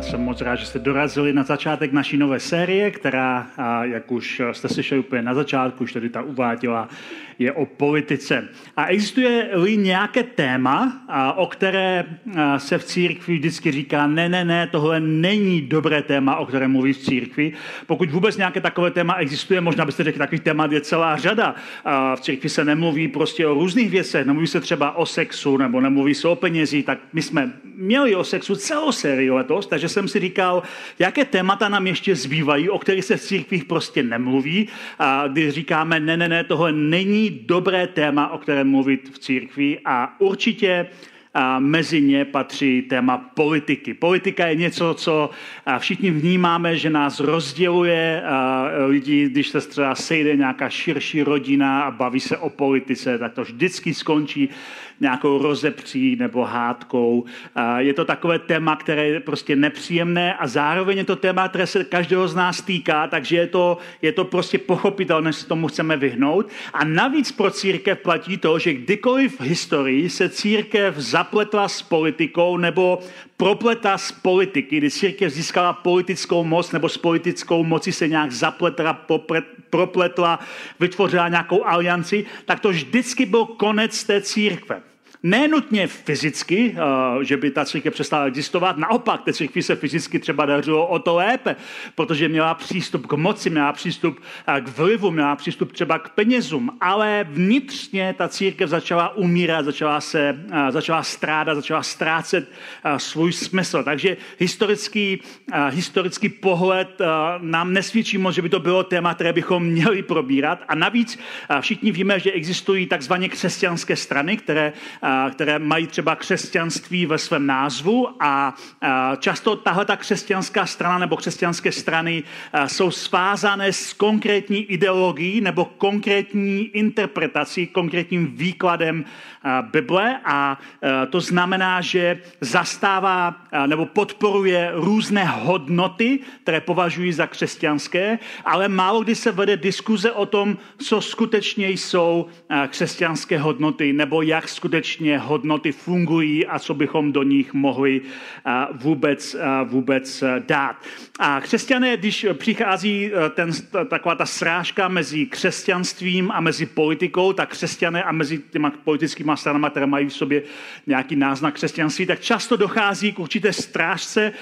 Jsem moc rád, že jste dorazili na začátek naší nové série, která, jak už jste slyšeli úplně na začátku, už tady ta uváděla, je o politice. A existuje-li nějaké téma, o které se v církvi vždycky říká, ne, ne, ne, tohle není dobré téma, o kterém mluví v církvi. Pokud vůbec nějaké takové téma existuje, možná byste řekli, takových témat je celá řada. V církvi se nemluví prostě o různých věcech, nemluví se třeba o sexu, nebo nemluví se o penězí, tak my jsme měli o sexu celou sérii letos, takže jsem si říkal, jaké témata nám ještě zbývají, o kterých se v církvích prostě nemluví. A když říkáme, ne, ne, ne, tohle není dobré téma, o kterém mluvit v církvi a určitě a mezi ně patří téma politiky. Politika je něco, co všichni vnímáme, že nás rozděluje. Lidi, když se třeba sejde nějaká širší rodina a baví se o politice, tak to vždycky skončí nějakou rozepří nebo hádkou. Je to takové téma, které je prostě nepříjemné a zároveň je to téma, které se každého z nás týká, takže je to, je to prostě pochopitelné, že se tomu chceme vyhnout. A navíc pro církev platí to, že kdykoliv v historii se církev zapletla s politikou nebo propletá z politiky, kdy církev získala politickou moc nebo s politickou mocí se nějak zapletla, propletla, vytvořila nějakou alianci, tak to vždycky byl konec té církve. Nenutně fyzicky, eh, že by ta církev přestala existovat, naopak, té církvi se fyzicky třeba dařilo o to lépe, protože měla přístup k moci, měla přístup eh, k vlivu, měla přístup třeba k penězům, ale vnitřně ta církev začala umírat, začala se, eh, začala strádat, začala ztrácet svůj smysl. Takže historický, historický pohled nám nesvědčí moc, že by to bylo téma, které bychom měli probírat. A navíc všichni víme, že existují takzvaně křesťanské strany, které které mají třeba křesťanství ve svém názvu a často tahle ta křesťanská strana nebo křesťanské strany jsou svázané s konkrétní ideologií nebo konkrétní interpretací, konkrétním výkladem Bible a to znamená, že zastává nebo podporuje různé hodnoty, které považují za křesťanské, ale málo kdy se vede diskuze o tom, co skutečně jsou křesťanské hodnoty nebo jak skutečně skutečně hodnoty fungují a co bychom do nich mohli vůbec, vůbec dát. A křesťané, když přichází ten, taková ta srážka mezi křesťanstvím a mezi politikou, tak křesťané a mezi těma politickými stranami, které mají v sobě nějaký náznak křesťanství, tak často dochází k určité strážce,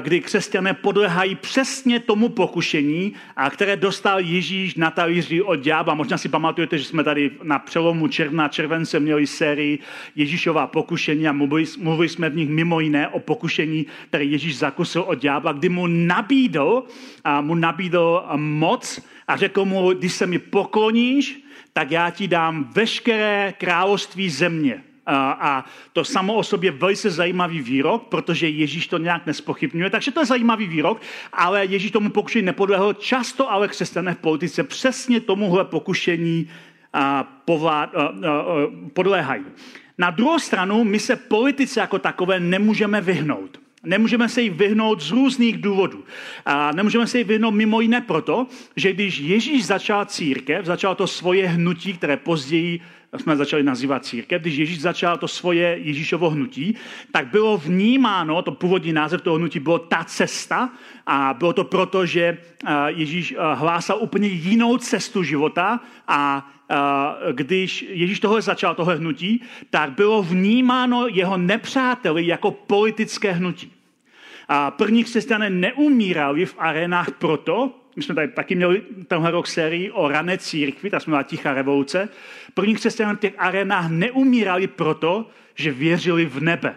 kdy křesťané podlehají přesně tomu pokušení, a které dostal Ježíš na talíři od ďábla. Možná si pamatujete, že jsme tady na přelomu června července měli sérii Ježíšová pokušení a mluvili, jsme v nich mimo jiné o pokušení, které Ježíš zakusil od ďábla, kdy mu nabídl, a mu nabídl moc a řekl mu, když se mi pokloníš, tak já ti dám veškeré království země. A to samo o sobě velice zajímavý výrok, protože Ježíš to nějak nespochybňuje, takže to je zajímavý výrok, ale Ježíš tomu pokušení nepodlehl. Často ale křesťané v politice přesně tomuhle pokušení podléhají. Na druhou stranu, my se politice jako takové nemůžeme vyhnout. Nemůžeme se jí vyhnout z různých důvodů. A nemůžeme se jí vyhnout mimo jiné proto, že když Ježíš začal církev, začal to svoje hnutí, které později jsme začali nazývat církev, když Ježíš začal to svoje Ježíšovo hnutí, tak bylo vnímáno, to původní název toho hnutí bylo ta cesta a bylo to proto, že Ježíš hlásal úplně jinou cestu života a když Ježíš tohle začal, tohle hnutí, tak bylo vnímáno jeho nepřáteli jako politické hnutí. A první křesťané neumírali v arenách proto, my jsme tady taky měli tenhle rok sérii o rané církvi, tak jsme měli tichá revoluce. První křesťané v těch arenách neumírali proto, že věřili v nebe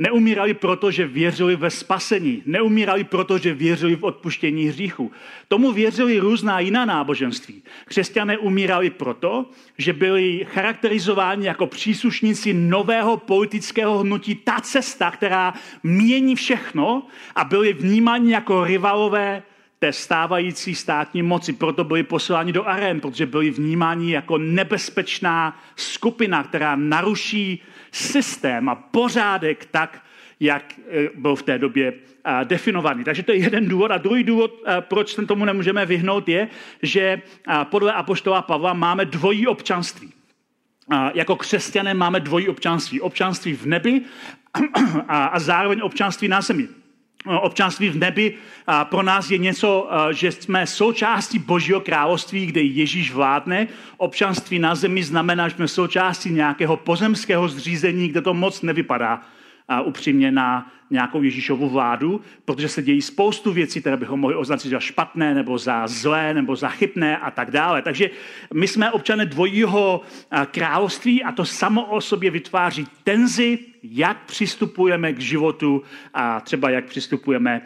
Neumírali proto, že věřili ve spasení. Neumírali proto, že věřili v odpuštění hříchu. Tomu věřili různá jiná náboženství. Křesťané umírali proto, že byli charakterizováni jako příslušníci nového politického hnutí. Ta cesta, která mění všechno a byli vnímáni jako rivalové té stávající státní moci. Proto byli posláni do arén, protože byli vnímáni jako nebezpečná skupina, která naruší systém a pořádek tak, jak eh, byl v té době eh, definovaný. Takže to je jeden důvod. A druhý důvod, eh, proč se tomu nemůžeme vyhnout, je, že podle apoštola Pavla máme dvojí občanství. Jako křesťané máme dvojí občanství. Občanství v nebi a zároveň občanství na zemi. Občanství v nebi pro nás je něco, že jsme součástí Božího království, kde Ježíš vládne. Občanství na zemi znamená, že jsme součástí nějakého pozemského zřízení, kde to moc nevypadá upřímně na nějakou Ježíšovu vládu, protože se dějí spoustu věcí, které bychom mohli označit za špatné, nebo za zlé, nebo za chybné a tak dále. Takže my jsme občané dvojího království a to samo o sobě vytváří tenzi, jak přistupujeme k životu a třeba jak přistupujeme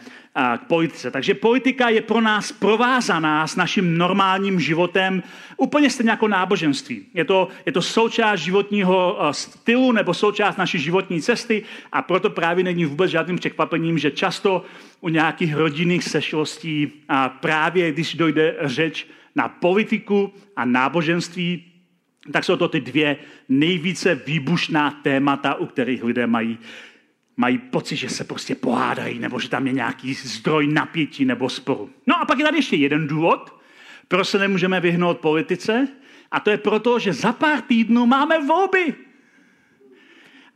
k politice. Takže politika je pro nás provázaná s naším normálním životem úplně stejně jako náboženství. Je to, je to součást životního stylu nebo součást naší životní cesty a proto právě není vůbec žádným překvapením, že často u nějakých rodinných sešlostí a právě když dojde řeč na politiku a náboženství, tak jsou to ty dvě nejvíce výbušná témata, u kterých lidé mají, mají pocit, že se prostě pohádají, nebo že tam je nějaký zdroj napětí nebo sporu. No a pak je tady ještě jeden důvod, proč se nemůžeme vyhnout politice, a to je proto, že za pár týdnů máme volby.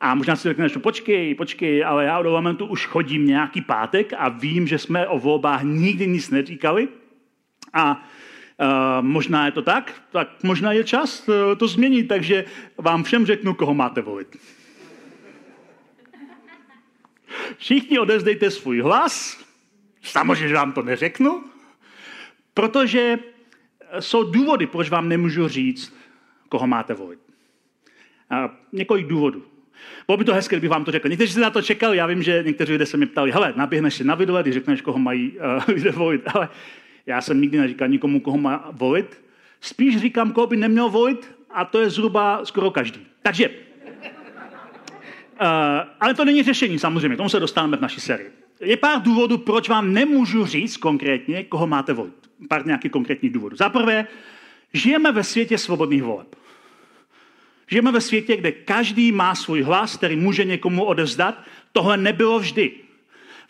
A možná si řekneš, no počkej, počkej, ale já do momentu už chodím nějaký pátek a vím, že jsme o volbách nikdy nic neříkali. A možná je to tak, tak možná je čas uh, to změnit, takže vám všem řeknu, koho máte volit. Všichni odezdejte svůj hlas, samozřejmě vám to neřeknu, protože jsou důvody, proč vám nemůžu říct, koho máte volit. A několik důvodů. Bylo by to hezké, kdybych vám to řekl. Někteří jste na to čekali, já vím, že někteří lidé se mě ptali, hele, naběhneš si na video, když řekneš, koho mají uh, lidé volit. Ale já jsem nikdy neříkal nikomu, koho má volit. Spíš říkám, koho by neměl volit, a to je zhruba skoro každý. Takže, uh, ale to není řešení samozřejmě, tomu se dostaneme v naší sérii. Je pár důvodů, proč vám nemůžu říct konkrétně, koho máte volit. Pár nějakých konkrétních důvodů. Za prvé, žijeme ve světě svobodných voleb. Žijeme ve světě, kde každý má svůj hlas, který může někomu odevzdat. Tohle nebylo vždy.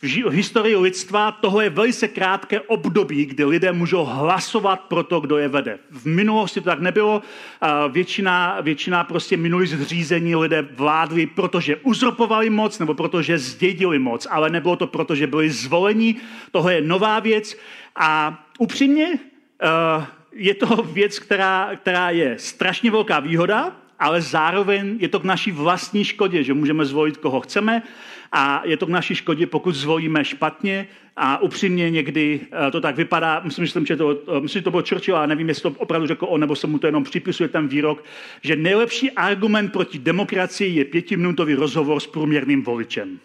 V historii lidstva tohle je velice krátké období, kdy lidé můžou hlasovat pro to, kdo je vede. V minulosti to tak nebylo. Většina, většina prostě minulých zřízení lidé vládli, protože uzropovali moc nebo protože zdědili moc, ale nebylo to proto, že byli zvoleni. Tohle je nová věc a upřímně eh, je to věc, která, která je strašně velká výhoda, ale zároveň je to k naší vlastní škodě, že můžeme zvolit, koho chceme a je to k naší škodě, pokud zvolíme špatně a upřímně někdy eh, to tak vypadá, myslím, že, jsem, že to, eh, myslím, že to bylo Churchill, ale nevím, jestli to opravdu řekl on, nebo se mu to jenom připisuje ten výrok, že nejlepší argument proti demokracii je pětiminutový rozhovor s průměrným voličem.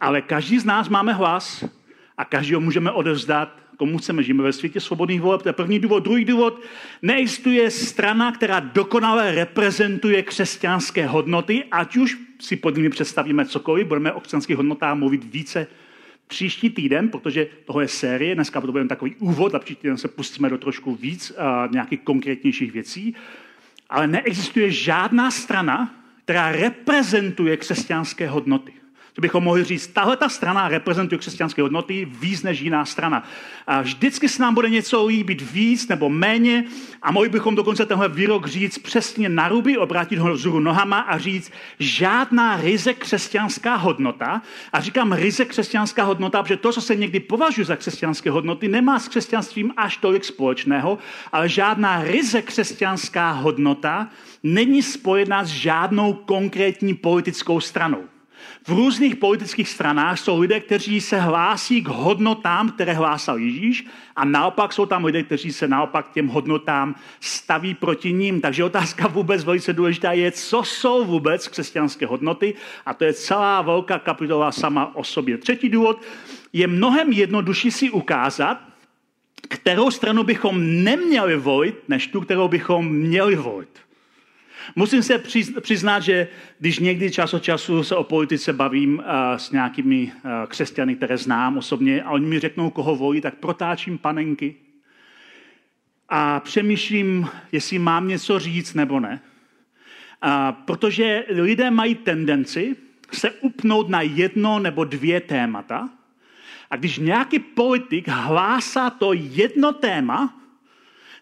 Ale každý z nás máme hlas a každý ho můžeme odevzdat komu chceme. Žijeme ve světě svobodných voleb, to je první důvod. Druhý důvod, neexistuje strana, která dokonale reprezentuje křesťanské hodnoty, ať už si pod nimi představíme cokoliv, budeme o křesťanských hodnotách mluvit více příští týden, protože toho je série, dneska bude takový úvod a příští týden se pustíme do trošku víc uh, nějakých konkrétnějších věcí, ale neexistuje žádná strana, která reprezentuje křesťanské hodnoty bychom mohli říct, tahle ta strana reprezentuje křesťanské hodnoty víc než jiná strana. A vždycky se nám bude něco líbit víc nebo méně a mohli bychom dokonce tenhle výrok říct přesně na ruby, obrátit ho vzhůru nohama a říct, žádná ryze křesťanská hodnota, a říkám ryze křesťanská hodnota, protože to, co se někdy považuje za křesťanské hodnoty, nemá s křesťanstvím až tolik společného, ale žádná ryze křesťanská hodnota není spojená s žádnou konkrétní politickou stranou. V různých politických stranách jsou lidé, kteří se hlásí k hodnotám, které hlásal Ježíš, a naopak jsou tam lidé, kteří se naopak těm hodnotám staví proti ním. Takže otázka vůbec velice důležitá je, co jsou vůbec křesťanské hodnoty, a to je celá velká kapitola sama o sobě. Třetí důvod je mnohem jednodušší si ukázat, kterou stranu bychom neměli volit, než tu, kterou bychom měli volit. Musím se přiznat, že když někdy čas od času se o politice bavím uh, s nějakými uh, křesťany, které znám osobně, a oni mi řeknou, koho volí, tak protáčím panenky a přemýšlím, jestli mám něco říct nebo ne. Uh, protože lidé mají tendenci se upnout na jedno nebo dvě témata a když nějaký politik hlásá to jedno téma,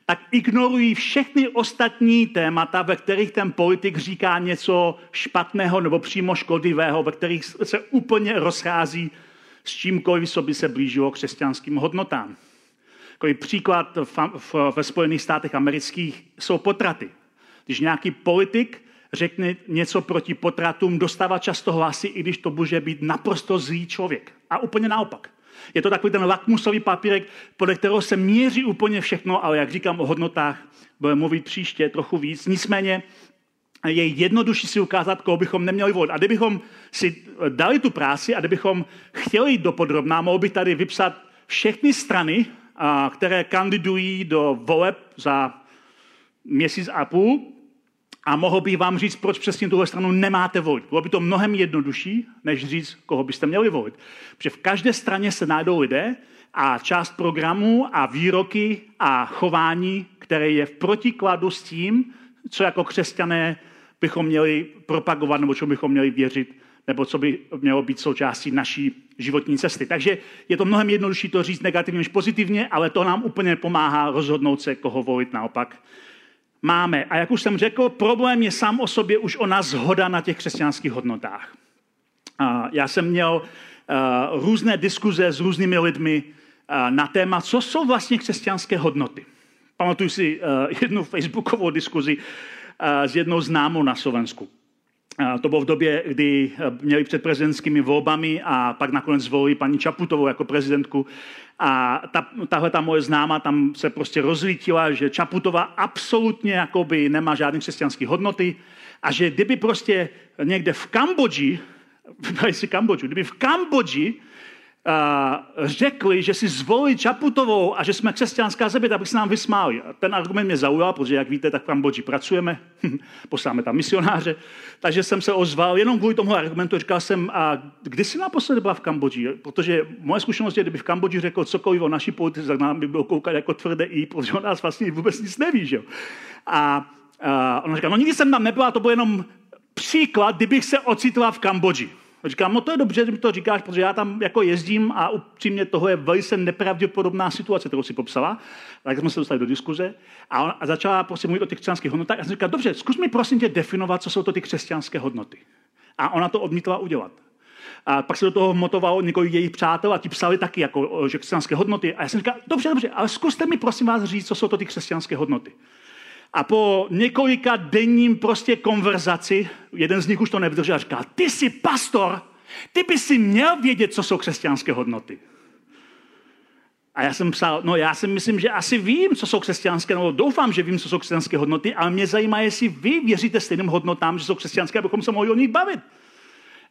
tak ignorují všechny ostatní témata, ve kterých ten politik říká něco špatného nebo přímo škodlivého, ve kterých se úplně rozchází s čímkoliv, co by se blížilo křesťanským hodnotám. Takový příklad ve Spojených státech amerických jsou potraty. Když nějaký politik řekne něco proti potratům, dostává často hlasy, i když to může být naprosto zlý člověk. A úplně naopak. Je to takový ten lakmusový papírek, podle kterého se měří úplně všechno, ale jak říkám o hodnotách, budeme mluvit příště trochu víc. Nicméně je jednodušší si ukázat, koho bychom neměli volit. A kdybychom si dali tu práci a kdybychom chtěli jít do podrobná, mohl bych tady vypsat všechny strany, které kandidují do voleb za měsíc a půl a mohl bych vám říct, proč přesně tuhle stranu nemáte volit. Bylo by to mnohem jednodušší, než říct, koho byste měli volit. Protože v každé straně se najdou lidé a část programu a výroky a chování, které je v protikladu s tím, co jako křesťané bychom měli propagovat nebo co bychom měli věřit nebo co by mělo být součástí naší životní cesty. Takže je to mnohem jednodušší to říct negativně než pozitivně, ale to nám úplně pomáhá rozhodnout se, koho volit naopak máme. A jak už jsem řekl, problém je sám o sobě už ona zhoda na těch křesťanských hodnotách. A já jsem měl uh, různé diskuze s různými lidmi uh, na téma, co jsou vlastně křesťanské hodnoty. Pamatuju si uh, jednu facebookovou diskuzi s jednou známou na Slovensku. To bylo v době, kdy měli před prezidentskými volbami a pak nakonec zvolili paní Čaputovou jako prezidentku. A ta, tahle ta moje známa tam se prostě rozlítila, že Čaputová absolutně jakoby nemá žádné křesťanské hodnoty a že kdyby prostě někde v Kambodži, vybrali si Kambodžu, kdyby v Kambodži řekli, že si zvolili Čaputovou a že jsme křesťanská země, tak by se nám vysmáli. Ten argument mě zaujal, protože, jak víte, tak v Kambodži pracujeme, posláme tam misionáře, takže jsem se ozval jenom kvůli tomu argumentu. Říkal jsem, a kdy jsi naposledy byla v Kambodži? Protože moje zkušenost je, kdyby v Kambodži řekl cokoliv o naší politice, tak nám by bylo koukat jako tvrdé i, protože on nás vlastně vůbec nic neví. Že? A, a on říkal, no nikdy jsem tam nebyla, to byl jenom příklad, kdybych se ocitla v Kambodži. A říkám, no to je dobře, že mi to říkáš, protože já tam jako jezdím a upřímně toho je velice nepravděpodobná situace, kterou si popsala. Tak jsme se dostali do diskuze a, on, a začala prostě mluvit o těch křesťanských hodnotách. A jsem říkal, dobře, zkus mi prosím tě definovat, co jsou to ty křesťanské hodnoty. A ona to odmítla udělat. A pak se do toho motovalo několik jejich přátel a ti psali taky, jako, že křesťanské hodnoty. A já jsem říkal, dobře, dobře, ale zkuste mi prosím vás říct, co jsou to ty křesťanské hodnoty. A po několika denním prostě konverzaci, jeden z nich už to nevydržel a říkal, ty jsi pastor, ty by si měl vědět, co jsou křesťanské hodnoty. A já jsem psal, no já si myslím, že asi vím, co jsou křesťanské, nebo doufám, že vím, co jsou křesťanské hodnoty, ale mě zajímá, jestli vy věříte stejným hodnotám, že jsou křesťanské, abychom se mohli o nich bavit.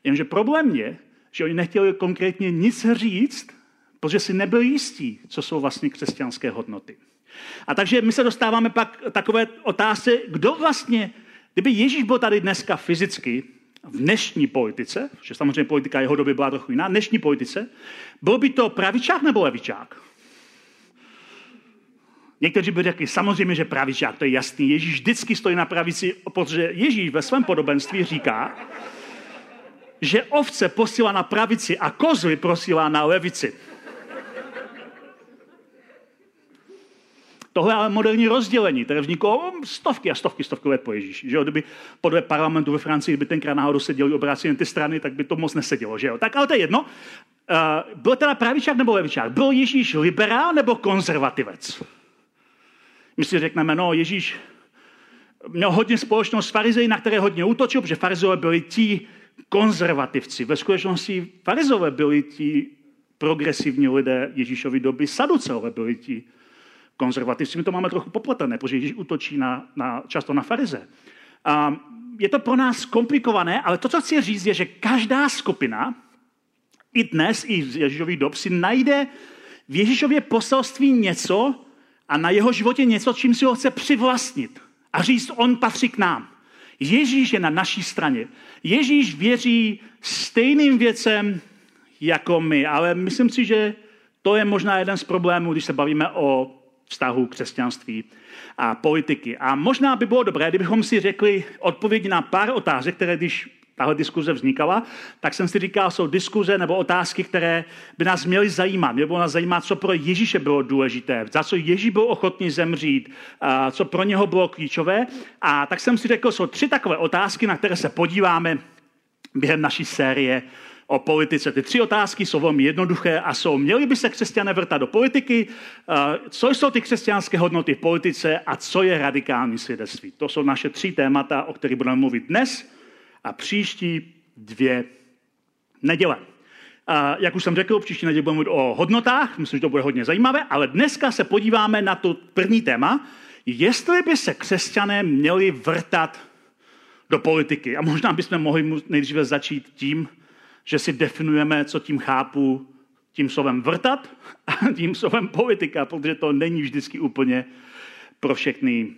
Jenže problém je, že oni nechtěli konkrétně nic říct, protože si nebyli jistí, co jsou vlastně křesťanské hodnoty. A takže my se dostáváme pak takové otázce, kdo vlastně, kdyby Ježíš byl tady dneska fyzicky, v dnešní politice, že samozřejmě politika jeho doby byla trochu jiná, dnešní politice, byl by to pravičák nebo levičák? Někteří by řekli, samozřejmě, že pravičák, to je jasný. Ježíš vždycky stojí na pravici, protože Ježíš ve svém podobenství říká, že ovce posílá na pravici a kozly posílá na levici. Tohle je ale moderní rozdělení, které vzniklo stovky a stovky, stovky let po Ježíši. Že jo? Kdyby podle parlamentu ve Francii, kdyby tenkrát náhodou se dělali obráceně ty strany, tak by to moc nesedělo. Že jo? Tak ale to je jedno. Uh, byl teda pravičák nebo levičák? Byl Ježíš liberál nebo konzervativec? My si řekneme, no Ježíš měl hodně společnost s farizeji, na které hodně útočil, protože farizeové byli ti konzervativci. Ve skutečnosti farizové byli ti progresivní lidé Ježíšovy doby, saduceové byli ti konzervativci. My to máme trochu popletené, protože Ježíš útočí na, na, často na farize. A je to pro nás komplikované, ale to, co chci říct, je, že každá skupina i dnes, i z Ježíšových dob si najde v Ježíšově poselství něco a na jeho životě něco, čím si ho chce přivlastnit a říct, on patří k nám. Ježíš je na naší straně. Ježíš věří stejným věcem jako my, ale myslím si, že to je možná jeden z problémů, když se bavíme o vztahu křesťanství a politiky. A možná by bylo dobré, kdybychom si řekli odpovědi na pár otázek, které když tahle diskuze vznikala, tak jsem si říkal, jsou diskuze nebo otázky, které by nás měly zajímat. Mě bylo nás zajímat, co pro Ježíše bylo důležité, za co Ježíš byl ochotný zemřít, co pro něho bylo klíčové. A tak jsem si řekl, jsou tři takové otázky, na které se podíváme během naší série o politice. Ty tři otázky jsou velmi jednoduché a jsou, měli by se křesťané vrtat do politiky, co jsou ty křesťanské hodnoty v politice a co je radikální svědectví. To jsou naše tři témata, o kterých budeme mluvit dnes a příští dvě neděle. A jak už jsem řekl, příští neděli budeme mluvit o hodnotách, myslím, že to bude hodně zajímavé, ale dneska se podíváme na to první téma, jestli by se křesťané měli vrtat do politiky. A možná bychom mohli nejdříve začít tím, že si definujeme, co tím chápu, tím slovem vrtat a tím slovem politika, protože to není vždycky úplně pro všechny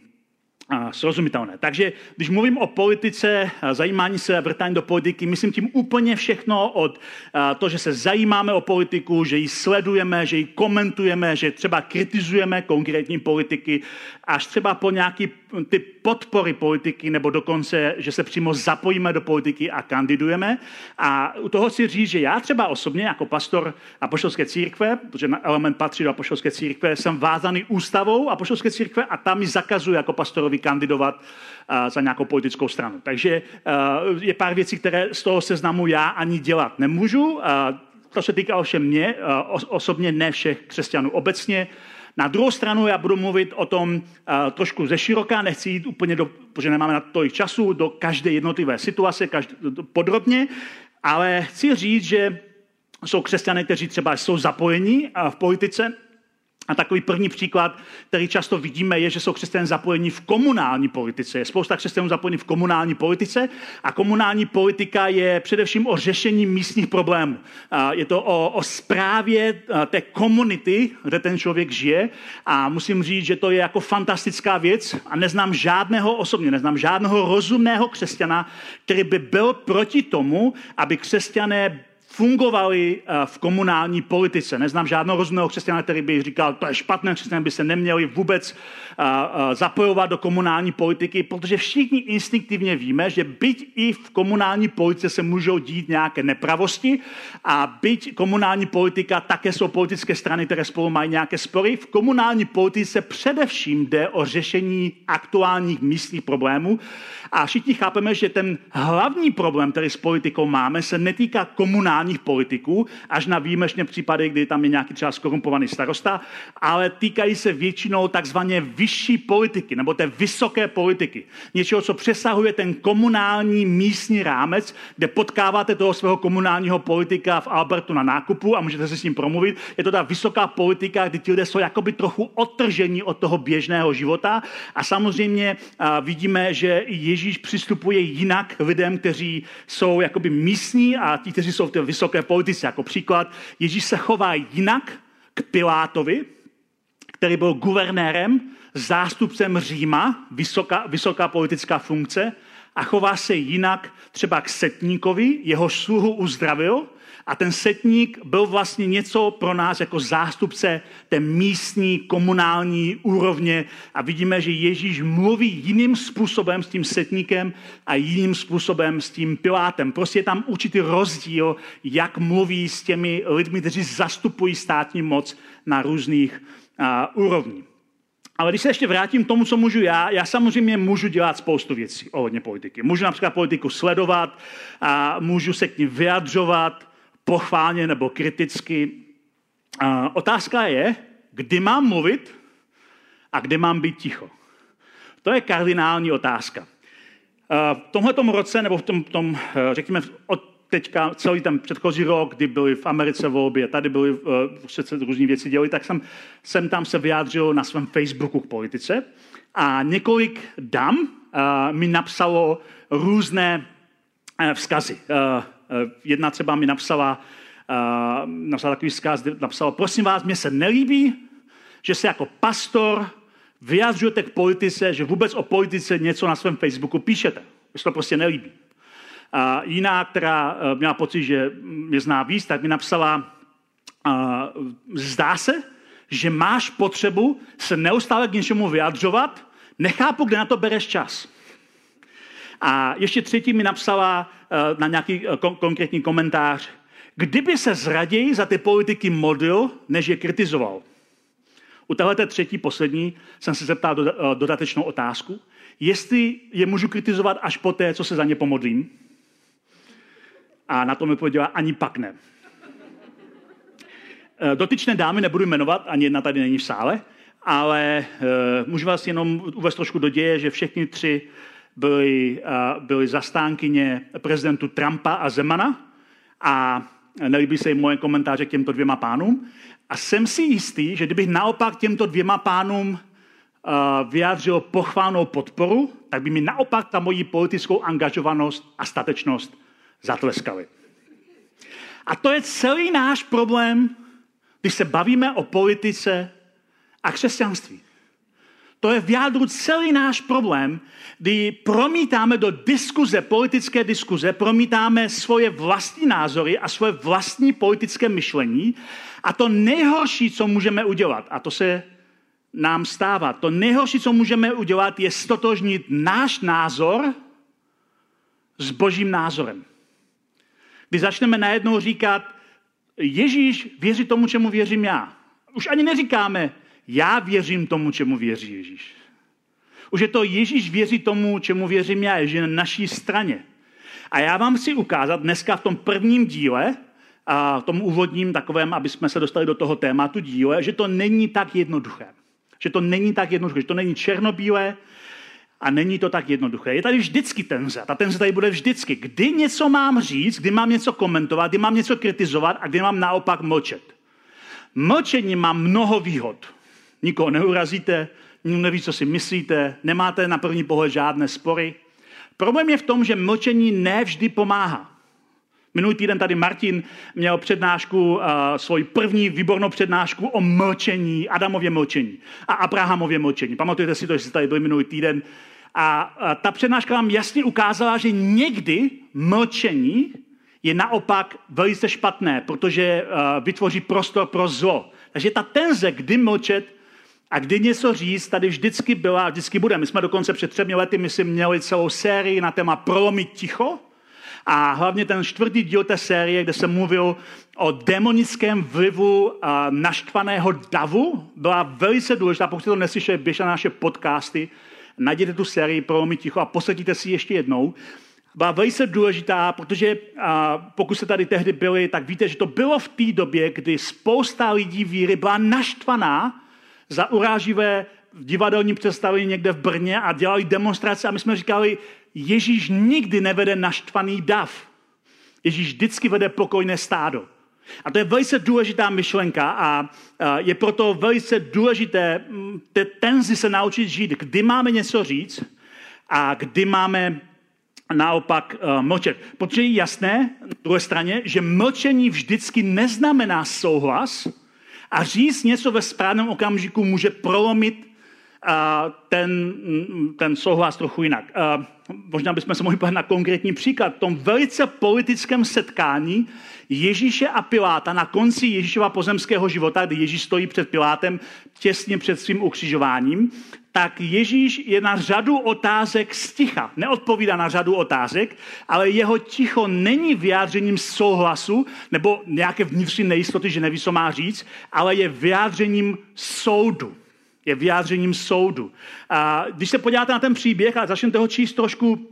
srozumitelné. Takže když mluvím o politice, zajímání se a vrtání do politiky, myslím tím úplně všechno od to, že se zajímáme o politiku, že ji sledujeme, že ji komentujeme, že třeba kritizujeme konkrétní politiky, až třeba po nějaký ty podpory politiky, nebo dokonce, že se přímo zapojíme do politiky a kandidujeme. A u toho si říct, že já třeba osobně jako pastor apoštolské církve, protože element patří do apoštolské církve, jsem vázaný ústavou apoštolské církve a tam mi zakazuje jako pastorovi kandidovat za nějakou politickou stranu. Takže je pár věcí, které z toho seznamu já ani dělat nemůžu. To se týká ovšem mě, osobně ne všech křesťanů obecně. Na druhou stranu já budu mluvit o tom uh, trošku ze široká, nechci jít úplně, do, protože nemáme na tolik času, do každé jednotlivé situace každé, podrobně, ale chci říct, že jsou křesťané, kteří třeba jsou zapojeni v politice, a takový první příklad, který často vidíme, je, že jsou křesťané zapojení v komunální politice. Je spousta křesťanů zapojení v komunální politice a komunální politika je především o řešení místních problémů. Je to o, o správě té komunity, kde ten člověk žije a musím říct, že to je jako fantastická věc a neznám žádného osobně, neznám žádného rozumného křesťana, který by byl proti tomu, aby křesťané fungovali eh, v komunální politice. Neznám žádného rozumného křesťana, který by říkal, to je špatné, křesťané by se neměli vůbec eh, eh, zapojovat do komunální politiky, protože všichni instinktivně víme, že byť i v komunální politice se můžou dít nějaké nepravosti a byť komunální politika také jsou politické strany, které spolu mají nějaké spory, v komunální politice především jde o řešení aktuálních místních problémů a všichni chápeme, že ten hlavní problém, který s politikou máme, se netýká komunálních politiků, až na výjimečné případy, kdy tam je nějaký třeba skorumpovaný starosta, ale týkají se většinou takzvaně vyšší politiky, nebo té vysoké politiky. Něčeho, co přesahuje ten komunální místní rámec, kde potkáváte toho svého komunálního politika v Albertu na nákupu a můžete se s ním promluvit. Je to ta vysoká politika, kdy ti lidé jsou jakoby trochu otržení od toho běžného života a samozřejmě vidíme, že Ježíš přistupuje jinak lidem, kteří jsou jakoby místní a ti, kteří jsou v té vysoké politice. Jako příklad, Ježíš se chová jinak k Pilátovi, který byl guvernérem, zástupcem Říma, vysoká, vysoká politická funkce, a chová se jinak třeba k setníkovi, jeho sluhu uzdravil a ten setník byl vlastně něco pro nás jako zástupce té místní, komunální úrovně a vidíme, že Ježíš mluví jiným způsobem s tím setníkem a jiným způsobem s tím Pilátem. Prostě je tam určitý rozdíl, jak mluví s těmi lidmi, kteří zastupují státní moc na různých uh, úrovních. Ale když se ještě vrátím k tomu, co můžu já, já samozřejmě můžu dělat spoustu věcí ohledně politiky. Můžu například politiku sledovat, a můžu se k ní vyjadřovat, pochválně nebo kriticky. Otázka je, kdy mám mluvit a kdy mám být ticho. To je kardinální otázka. v tomhle roce, nebo v tom, tom, řekněme, od teďka celý ten předchozí rok, kdy byly v Americe volby a tady byly uh, se různé věci děly, tak jsem, jsem tam se vyjádřil na svém Facebooku k politice a několik dam uh, mi napsalo různé uh, vzkazy. Jedna třeba mi napsala, uh, napsala takový vzkaz, napsala, prosím vás, mě se nelíbí, že se jako pastor vyjadřujete k politice, že vůbec o politice něco na svém Facebooku píšete. Mně se to prostě nelíbí. A jiná, která eh, měla pocit, že mě zná víc, tak mi napsala, zdá se, že máš potřebu se neustále k něčemu vyjadřovat, nechápu, kde na to bereš čas. A ještě třetí mi napsala eh, na nějaký eh, konkrétní komentář, kdyby se zraději za ty politiky modlil, než je kritizoval. U téhle třetí, poslední, jsem se zeptal dodatečnou otázku, jestli je můžu kritizovat až poté, co se za ně pomodlím. A na to mi pověděla, ani pak ne. Eh, dotyčné dámy nebudu jmenovat, ani jedna tady není v sále, ale můžu vás jenom uvést trošku do děje, že všechny tři byly, byly zastánkyně prezidentu Trumpa a Zemana a nelíbí se jim moje komentáře k těmto dvěma pánům. A jsem si jistý, že kdybych naopak těmto dvěma pánům vyjádřil pochválnou podporu, tak by mi naopak ta moji politickou angažovanost a statečnost zatleskali. A to je celý náš problém, když se bavíme o politice a křesťanství. To je v jádru celý náš problém, kdy promítáme do diskuze, politické diskuze, promítáme svoje vlastní názory a svoje vlastní politické myšlení a to nejhorší, co můžeme udělat, a to se nám stává, to nejhorší, co můžeme udělat, je stotožnit náš názor s božím názorem. Kdy začneme najednou říkat, Ježíš věří tomu, čemu věřím já. Už ani neříkáme, já věřím tomu, čemu věří Ježíš. Už je to Ježíš věří tomu, čemu věřím já, je na naší straně. A já vám chci ukázat dneska v tom prvním díle, a v tom úvodním takovém, aby jsme se dostali do toho tématu díle, že to není tak jednoduché. Že to není tak jednoduché, že to není černobílé, a není to tak jednoduché. Je tady vždycky tenze. Ta tenze tady bude vždycky. Kdy něco mám říct, kdy mám něco komentovat, kdy mám něco kritizovat a kdy mám naopak mlčet. Mlčení má mnoho výhod. Nikoho neurazíte, nikdo neví, co si myslíte, nemáte na první pohled žádné spory. Problém je v tom, že mlčení nevždy pomáhá. Minulý týden tady Martin měl přednášku, uh, svoji první výbornou přednášku o mlčení, Adamově mlčení a Abrahamově mlčení. Pamatujete si to, že jste tady byli minulý týden. A, a ta přednáška vám jasně ukázala, že někdy mlčení je naopak velice špatné, protože uh, vytvoří prostor pro zlo. Takže ta tenze, kdy mlčet a kdy něco říct, tady vždycky byla a vždycky bude. My jsme dokonce před třemi lety, myslím, měli celou sérii na téma prolomit ticho, a hlavně ten čtvrtý díl té série, kde jsem mluvil o demonickém vlivu naštvaného davu, byla velice důležitá. Pokud jste to neslyšeli, běžte na naše podcasty, najděte tu sérii Prolomy ticho a posadíte si ještě jednou. Byla velice důležitá, protože a, pokud jste tady tehdy byli, tak víte, že to bylo v té době, kdy spousta lidí víry byla naštvaná za uráživé divadelní představení někde v Brně a dělali demonstrace a my jsme říkali, Ježíš nikdy nevede naštvaný dav. Ježíš vždycky vede pokojné stádo. A to je velice důležitá myšlenka a je proto velice důležité mm, té tenzi se naučit žít, kdy máme něco říct a kdy máme naopak uh, mlčet. Protože je jasné, na druhé straně, že mlčení vždycky neznamená souhlas a říct něco ve správném okamžiku může prolomit ten, ten souhlas trochu jinak. Možná bychom se mohli na konkrétní příklad. V tom velice politickém setkání Ježíše a Piláta na konci Ježíšova pozemského života, kdy Ježíš stojí před Pilátem těsně před svým ukřižováním, tak Ježíš je na řadu otázek sticha. Neodpovídá na řadu otázek, ale jeho ticho není vyjádřením souhlasu nebo nějaké vnitřní nejistoty, že neví, co má říct, ale je vyjádřením soudu je vyjádřením soudu. A když se podíváte na ten příběh a začnete ho číst trošku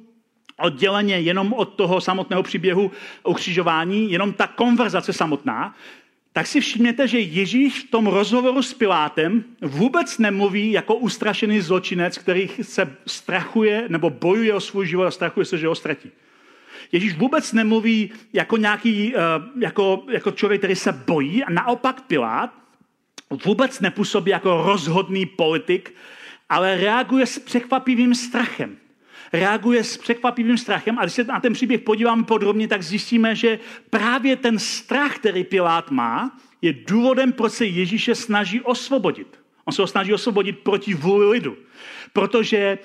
odděleně jenom od toho samotného příběhu ukřižování, jenom ta konverzace samotná, tak si všimněte, že Ježíš v tom rozhovoru s Pilátem vůbec nemluví jako ustrašený zločinec, který se strachuje nebo bojuje o svůj život a strachuje se, že ho ztratí. Ježíš vůbec nemluví jako nějaký, eh, jako, jako člověk, který se bojí a naopak Pilát vůbec nepůsobí jako rozhodný politik, ale reaguje s překvapivým strachem. Reaguje s překvapivým strachem a když se na ten příběh podíváme podrobně, tak zjistíme, že právě ten strach, který Pilát má, je důvodem, proč se Ježíše snaží osvobodit. On se ho snaží osvobodit proti vůli lidu, protože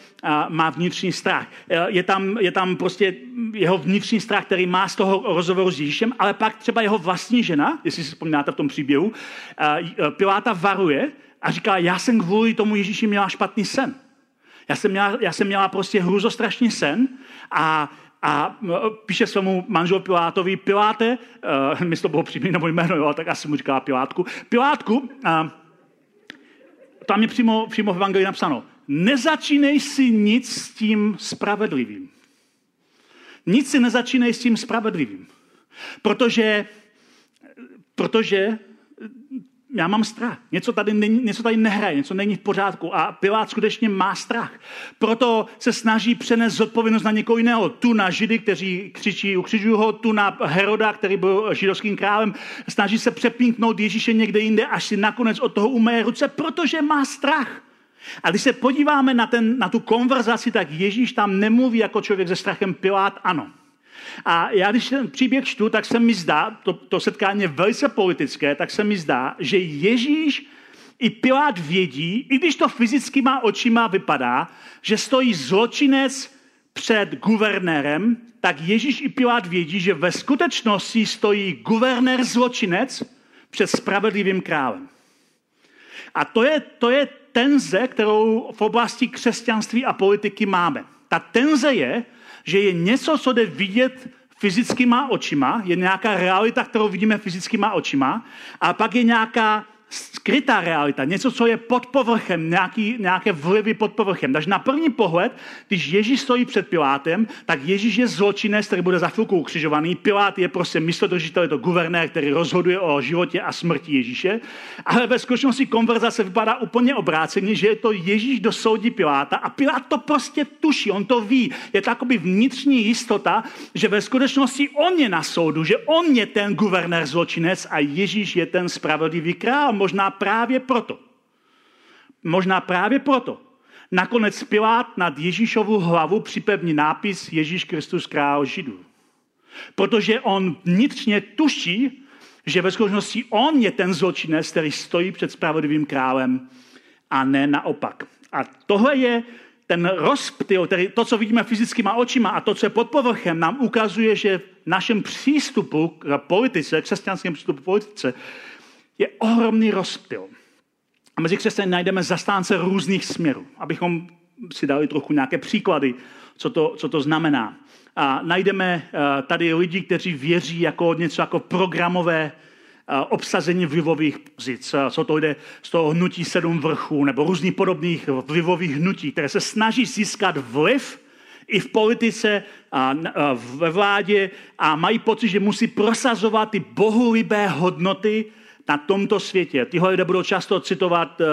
má vnitřní strach. E, je tam, je tam prostě jeho vnitřní strach, který má z toho rozhovoru s Ježíšem, ale pak třeba jeho vlastní žena, jestli si vzpomínáte v tom příběhu, e, Piláta varuje a říká, já jsem kvůli tomu Ježíši měla špatný sen. Já jsem měla, já jsem měla prostě hruzostrašný sen a, a píše svému manželu Pilátovi, Piláte, uh, mi to bylo přímě nebo jméno, jo, tak asi mu říká Pilátku, Pilátku, uh, tam je přímo, přímo v Evangelii napsáno, nezačínej si nic s tím spravedlivým. Nic si nezačínej s tím spravedlivým. Protože, protože já mám strach. Něco tady, není, něco tady nehraje, něco není v pořádku. A Pilát skutečně má strach. Proto se snaží přenést zodpovědnost na někoho jiného. Tu na Židy, kteří křičí, ukřižují ho, tu na Heroda, který byl židovským králem. Snaží se přepínknout Ježíše někde jinde, až si nakonec od toho umeje ruce, protože má strach. A když se podíváme na, ten, na tu konverzaci, tak Ježíš tam nemluví jako člověk se strachem, Pilát ano. A já, když ten příběh čtu, tak se mi zdá, to, to setkání je velice politické, tak se mi zdá, že Ježíš i Pilát vědí, i když to fyzickýma očima vypadá, že stojí zločinec před guvernérem, tak Ježíš i Pilát vědí, že ve skutečnosti stojí guvernér zločinec před spravedlivým králem. A to je, to je tenze, kterou v oblasti křesťanství a politiky máme. Ta tenze je, že je něco, co jde vidět fyzickýma očima, je nějaká realita, kterou vidíme fyzickýma očima, a pak je nějaká skrytá realita, něco, co je pod povrchem, nějaký, nějaké vlivy pod povrchem. Takže na první pohled, když Ježíš stojí před Pilátem, tak Ježíš je zločinec, který bude za chvilku ukřižovaný. Pilát je prostě místodržitel, je to guvernér, který rozhoduje o životě a smrti Ježíše. Ale ve skutečnosti konverzace vypadá úplně obráceně, že je to Ježíš, do soudí Piláta a Pilát to prostě tuší, on to ví. Je to vnitřní jistota, že ve skutečnosti on je na soudu, že on je ten guvernér zločinec a Ježíš je ten spravedlivý král možná právě proto. Možná právě proto. Nakonec Pilát nad Ježíšovu hlavu připevní nápis Ježíš Kristus král Židů. Protože on vnitřně tuší, že ve skutečnosti on je ten zločinec, který stojí před spravedlivým králem a ne naopak. A tohle je ten rozptyl, tedy to, co vidíme fyzickýma očima a to, co je pod povrchem, nám ukazuje, že v našem přístupu k politice, křesťanském přístupu k politice, je ohromný rozptyl. A mezi křesťany najdeme zastánce různých směrů, abychom si dali trochu nějaké příklady, co to, co to znamená. A najdeme eh, tady lidi, kteří věří jako něco jako programové eh, obsazení vlivových pozic. Co to jde z toho hnutí sedm vrchů nebo různých podobných vlivových hnutí, které se snaží získat vliv i v politice a ve vládě a mají pocit, že musí prosazovat ty bohulibé hodnoty, na tomto světě. Tyhle lidé budou často citovat eh,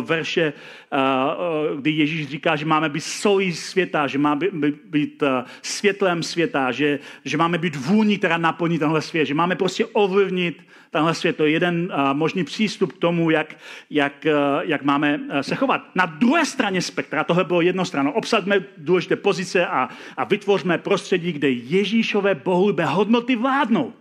verše, eh, eh, kdy Ježíš říká, že máme být solí světa, že máme být světlem světa, že, že máme být vůní, která naplní tenhle svět, že máme prostě ovlivnit tenhle svět. To je jeden možný přístup k tomu, jak, jak, jak máme se chovat. Na druhé straně spektra, tohle bylo jednostranno, obsadme důležité pozice a, a vytvořme prostředí, kde Ježíšové bohulibé hodnoty vládnou.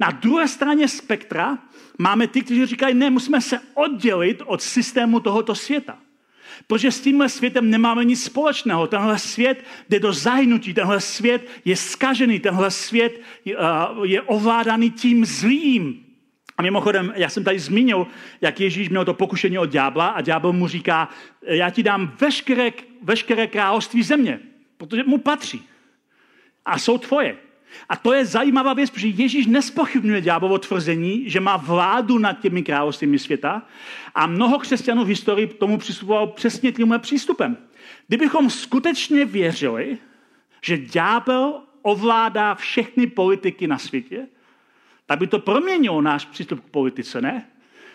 Na druhé straně spektra máme ty, kteří říkají, ne, musíme se oddělit od systému tohoto světa. Protože s tímhle světem nemáme nic společného. Tenhle svět jde do zahnutí, tenhle svět je skažený, tenhle svět je ovládaný tím zlým. A mimochodem, já jsem tady zmínil, jak Ježíš měl to pokušení od ďábla a ďábel mu říká, já ti dám veškeré, veškeré království země, protože mu patří. A jsou tvoje. A to je zajímavá věc, protože Ježíš nespochybňuje ďáblovo tvrzení, že má vládu nad těmi královstvími světa a mnoho křesťanů v historii tomu přistupovalo přesně tímhle přístupem. Kdybychom skutečně věřili, že ďábel ovládá všechny politiky na světě, tak by to proměnilo náš přístup k politice, ne?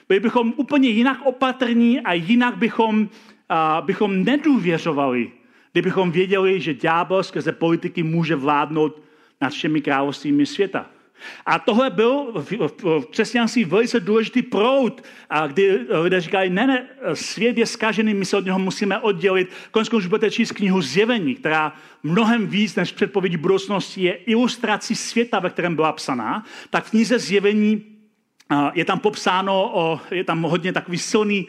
Byli bychom úplně jinak opatrní a jinak bychom, a, bychom nedůvěřovali, kdybychom věděli, že ďábel skrze politiky může vládnout nad všemi královstvími světa. A tohle byl v křesťanství velice důležitý proud, a kdy lidé říkají, ne, ne, svět je skažený, my se od něho musíme oddělit. Konec už budete číst knihu Zjevení, která mnohem víc než předpovědí budoucnosti je ilustrací světa, ve kterém byla psaná. Tak v knize Zjevení je tam popsáno, je tam hodně takový silný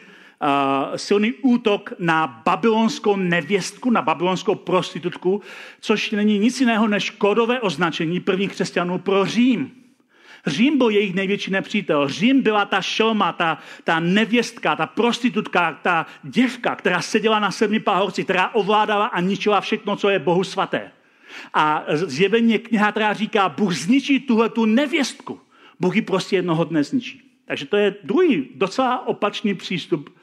silný útok na babylonskou nevěstku, na babylonskou prostitutku, což není nic jiného než kódové označení prvních křesťanů pro Řím. Řím byl jejich největší nepřítel. Řím byla ta šelma, ta, ta nevěstka, ta prostitutka, ta děvka, která seděla na sedmi pahorci, která ovládala a ničila všechno, co je Bohu svaté. A zjevení je kniha, která říká, Bůh zničí tuhle tu nevěstku. Bůh ji prostě jednoho dne zničí. Takže to je druhý docela opačný přístup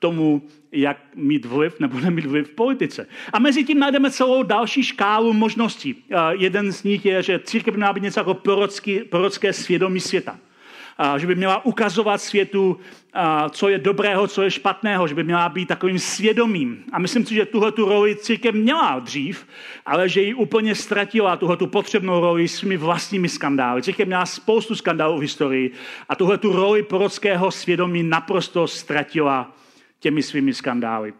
tomu, jak mít vliv nebo nemít vliv v politice. A mezi tím najdeme celou další škálu možností. Uh, jeden z nich je, že církev měla být něco jako prorocký, prorocké svědomí světa. Uh, že by měla ukazovat světu, uh, co je dobrého, co je špatného, že by měla být takovým svědomím. A myslím si, že tuhle tu roli církev měla dřív, ale že ji úplně ztratila tuhle tu potřebnou roli svými vlastními skandály. Církev měla spoustu skandálů v historii a tuhle tu roli prorockého svědomí naprosto ztratila těmi svými skandály.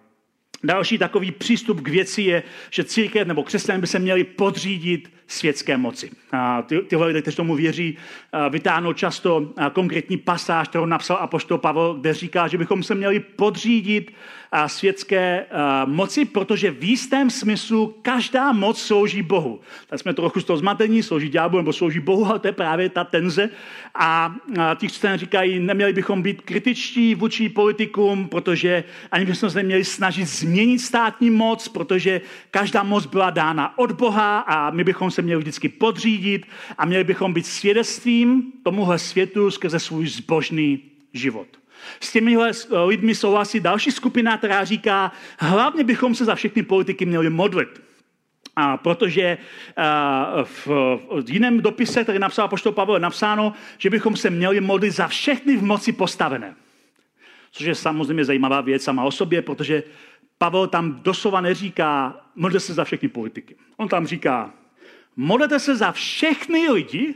Další takový přístup k věci je, že církev nebo křesťané by se měli podřídit světské moci. A ty, tyhle lidé, kteří tomu věří, vytáhnou často konkrétní pasáž, kterou napsal apoštol Pavel, kde říká, že bychom se měli podřídit světské moci, protože v jistém smyslu každá moc slouží Bohu. Tak jsme trochu z toho zmatení, slouží ďáblu nebo slouží Bohu, ale to je právě ta tenze. A ti křesťané říkají, neměli bychom být kritičtí vůči politikům, protože ani bychom se neměli snažit změnit státní moc, protože každá moc byla dána od Boha a my bychom se měli vždycky podřídit a měli bychom být svědectvím tomuhle světu skrze svůj zbožný život. S těmihle lidmi souhlasí další skupina, která říká, hlavně bychom se za všechny politiky měli modlit. A protože a, v, jiném dopise, který napsal poštol Pavel, je napsáno, že bychom se měli modlit za všechny v moci postavené. Což je samozřejmě zajímavá věc sama o sobě, protože Pavel tam doslova neříká, modlete se za všechny politiky. On tam říká, modlete se za všechny lidi,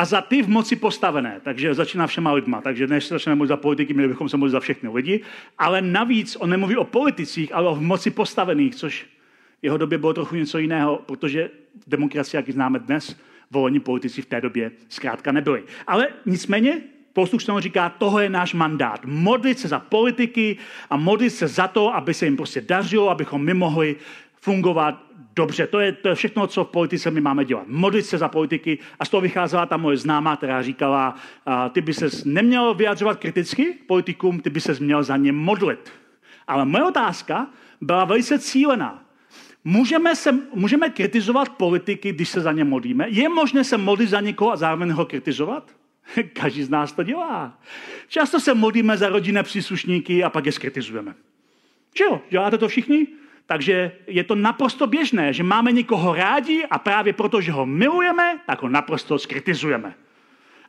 a za ty v moci postavené. Takže začíná všema lidma. Takže než se začneme za politiky, měli bychom se mluvit za všechny lidi. Ale navíc on nemluví o politicích, ale o v moci postavených, což v jeho době bylo trochu něco jiného, protože demokracie, jak ji známe dnes, volení politici v té době zkrátka nebyli. Ale nicméně Postup říká, toho je náš mandát. Modlit se za politiky a modlit se za to, aby se jim prostě dařilo, abychom my mohli fungovat dobře. To je, to je všechno, co v politice my máme dělat. Modlit se za politiky. A z toho vycházela ta moje známá, která říkala, a, ty by se neměl vyjadřovat kriticky politikům, ty by se měl za ně modlit. Ale moje otázka byla velice cílená. Můžeme, se, můžeme kritizovat politiky, když se za ně modlíme? Je možné se modlit za někoho a zároveň ho kritizovat? Každý z nás to dělá. Často se modlíme za rodinné příslušníky a pak je skritizujeme. Že jo? Děláte to všichni? Takže je to naprosto běžné, že máme někoho rádi a právě proto, že ho milujeme, tak ho naprosto skritizujeme.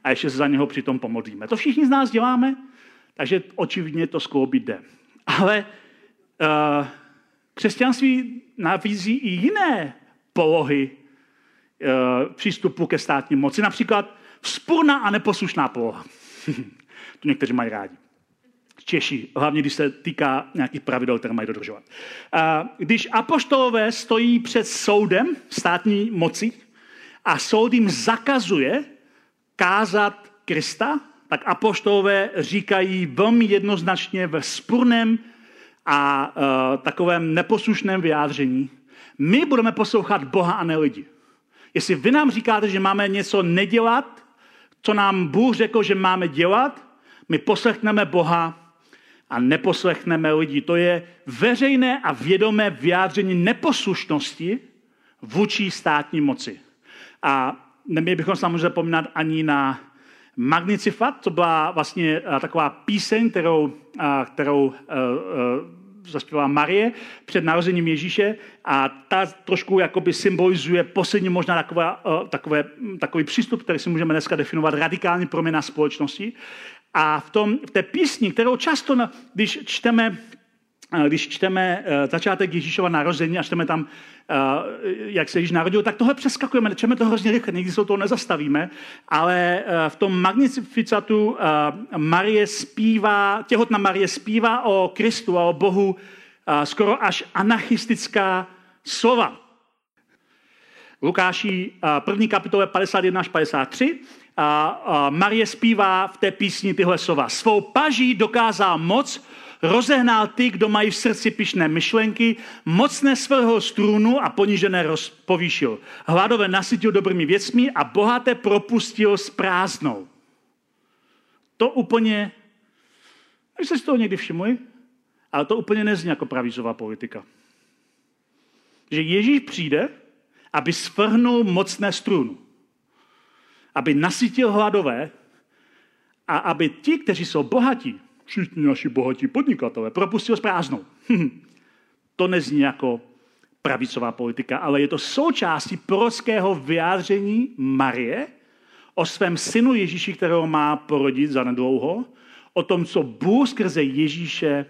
A ještě se za něho přitom pomodlíme. To všichni z nás děláme, takže očividně to skloubit jde. Ale uh, křesťanství navízí i jiné polohy uh, přístupu ke státní moci. Například vzpůrná a neposlušná poloha. to někteří mají rádi. Češi, hlavně když se týká nějakých pravidel, které mají dodržovat. Když apoštolové stojí před soudem státní moci a soud jim zakazuje kázat Krista, tak apoštolové říkají velmi jednoznačně ve spurném a uh, takovém neposlušném vyjádření, my budeme poslouchat Boha a ne lidi. Jestli vy nám říkáte, že máme něco nedělat, co nám Bůh řekl, že máme dělat, my poslechneme Boha a neposlechneme lidi. To je veřejné a vědomé vyjádření neposlušnosti vůči státní moci. A neměli bychom samozřejmě zapomínat ani na Magnicifat, to byla vlastně eh, taková píseň, kterou, eh, kterou eh, zaspívá Marie před narozením Ježíše a ta trošku jakoby symbolizuje poslední možná takové, takové, takový přístup, který si můžeme dneska definovat radikální proměna společnosti. A v, tom, v té písni, kterou často, když čteme když čteme eh, začátek Ježíšova narození a čteme tam, eh, jak se Ježíš narodil, tak tohle přeskakujeme, čteme to hrozně rychle, nikdy se to nezastavíme, ale eh, v tom magnificatu Marie zpívá, těhotná Marie zpívá o Kristu a o Bohu skoro až anarchistická slova. Lukáši první kapitole 51 až 53 a Marie zpívá v té písni tyhle slova. Svou paží dokázal moc rozehnal ty, kdo mají v srdci pišné myšlenky, mocné svého strunu a ponížené povýšil. Hladové nasytil dobrými věcmi a bohaté propustil s prázdnou. To úplně, až se z toho někdy všimli, ale to úplně nezní jako pravizová politika. Že Ježíš přijde, aby svrhnul mocné struny, aby nasytil hladové a aby ti, kteří jsou bohatí, všichni naši bohatí podnikatelé propustil s prázdnou. to nezní jako pravicová politika, ale je to součástí prorockého vyjádření Marie o svém synu Ježíši, kterého má porodit za nedlouho, o tom, co Bůh skrze Ježíše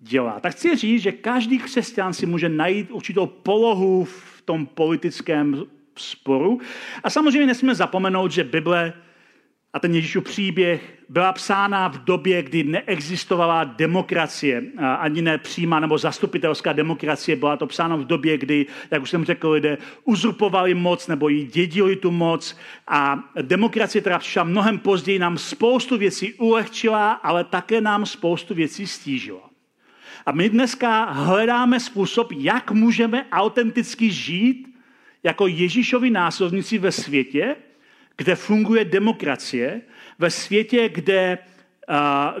dělá. Tak chci říct, že každý křesťan si může najít určitou polohu v tom politickém sporu. A samozřejmě nesmíme zapomenout, že Bible a ten Ježíšův příběh byla psána v době, kdy neexistovala demokracie, ani ne přímá nebo zastupitelská demokracie. Byla to psána v době, kdy, jak už jsem řekl, lidé uzurpovali moc nebo ji dědili tu moc. A demokracie, která přišla mnohem později, nám spoustu věcí ulehčila, ale také nám spoustu věcí stížila. A my dneska hledáme způsob, jak můžeme autenticky žít jako Ježíšovi následníci ve světě, kde funguje demokracie, ve světě, kde,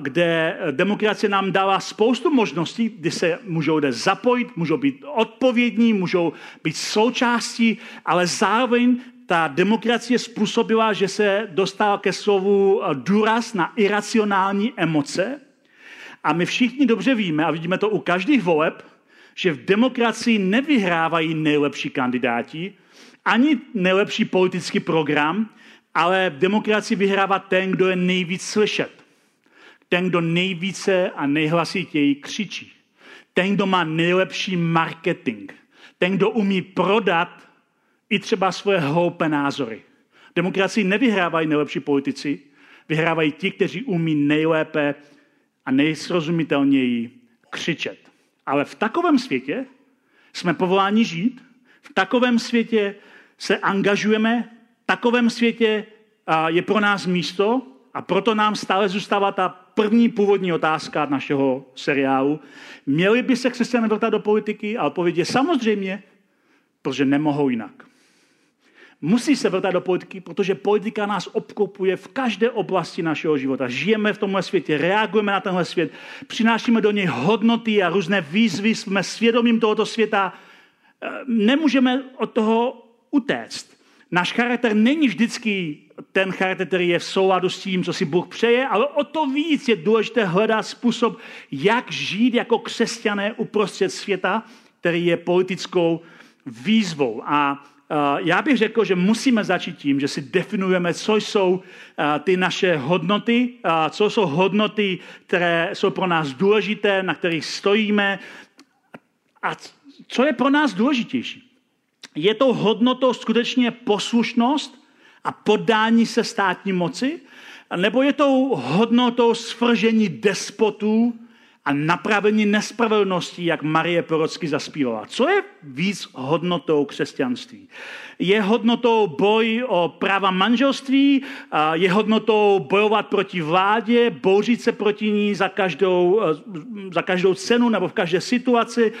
kde demokracie nám dává spoustu možností, kdy se můžou lidé zapojit, můžou být odpovědní, můžou být součástí, ale zároveň ta demokracie způsobila, že se dostala ke slovu důraz na iracionální emoce. A my všichni dobře víme, a vidíme to u každých voleb, že v demokracii nevyhrávají nejlepší kandidáti, ani nejlepší politický program, ale v demokracii vyhrává ten, kdo je nejvíc slyšet. Ten, kdo nejvíce a nejhlasitěji křičí. Ten, kdo má nejlepší marketing. Ten, kdo umí prodat i třeba svoje hloupé názory. V demokracii nevyhrávají nejlepší politici, vyhrávají ti, kteří umí nejlépe a nejsrozumitelněji křičet. Ale v takovém světě jsme povoláni žít, v takovém světě se angažujeme, takovém světě je pro nás místo a proto nám stále zůstává ta první původní otázka našeho seriálu. Měli by se křesťané vrtat do politiky? A odpověď je samozřejmě, protože nemohou jinak. Musí se vrtat do politiky, protože politika nás obklopuje v každé oblasti našeho života. Žijeme v tomhle světě, reagujeme na tenhle svět, přinášíme do něj hodnoty a různé výzvy, jsme svědomím tohoto světa. E, nemůžeme od toho utéct. Náš charakter není vždycky ten charakter, který je v souladu s tím, co si Bůh přeje, ale o to víc je důležité hledat způsob, jak žít jako křesťané uprostřed světa, který je politickou výzvou. A já bych řekl, že musíme začít tím, že si definujeme, co jsou ty naše hodnoty, co jsou hodnoty, které jsou pro nás důležité, na kterých stojíme a co je pro nás důležitější. Je to hodnotou skutečně poslušnost a podání se státní moci? Nebo je to hodnotou svržení despotů a napravení nespravedlností, jak Marie prorocky zaspívala? Co je víc hodnotou křesťanství? Je hodnotou boj o práva manželství? Je hodnotou bojovat proti vládě, bouřit se proti ní za každou, za každou cenu nebo v každé situaci?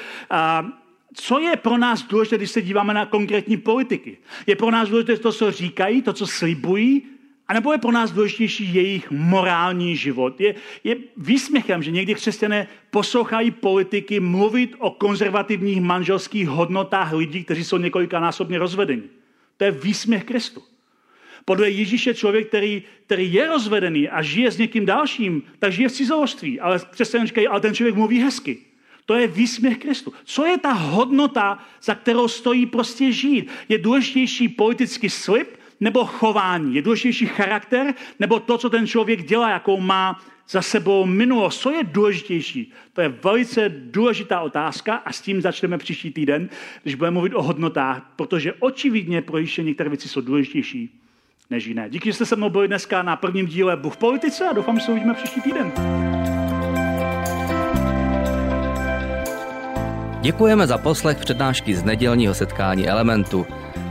co je pro nás důležité, když se díváme na konkrétní politiky? Je pro nás důležité to, co říkají, to, co slibují, anebo je pro nás důležitější jejich morální život? Je, je výsměchem, že někdy křesťané poslouchají politiky mluvit o konzervativních manželských hodnotách lidí, kteří jsou několikanásobně rozvedeni. To je výsměch Kristu. Podle Ježíše člověk, který, který je rozvedený a žije s někým dalším, tak žije v cizoložství. Ale křesťané říkají, ale ten člověk mluví hezky. To je výsměch Kristu. Co je ta hodnota, za kterou stojí prostě žít? Je důležitější politický slib nebo chování? Je důležitější charakter nebo to, co ten člověk dělá, jakou má za sebou minulost? Co je důležitější? To je velice důležitá otázka a s tím začneme příští týden, když budeme mluvit o hodnotách, protože očividně pro ještě některé věci jsou důležitější než jiné. Díky, že jste se mnou byli dneska na prvním díle Bůh v politice a doufám, že se uvidíme příští týden. Děkujeme za poslech přednášky z nedělního setkání Elementu.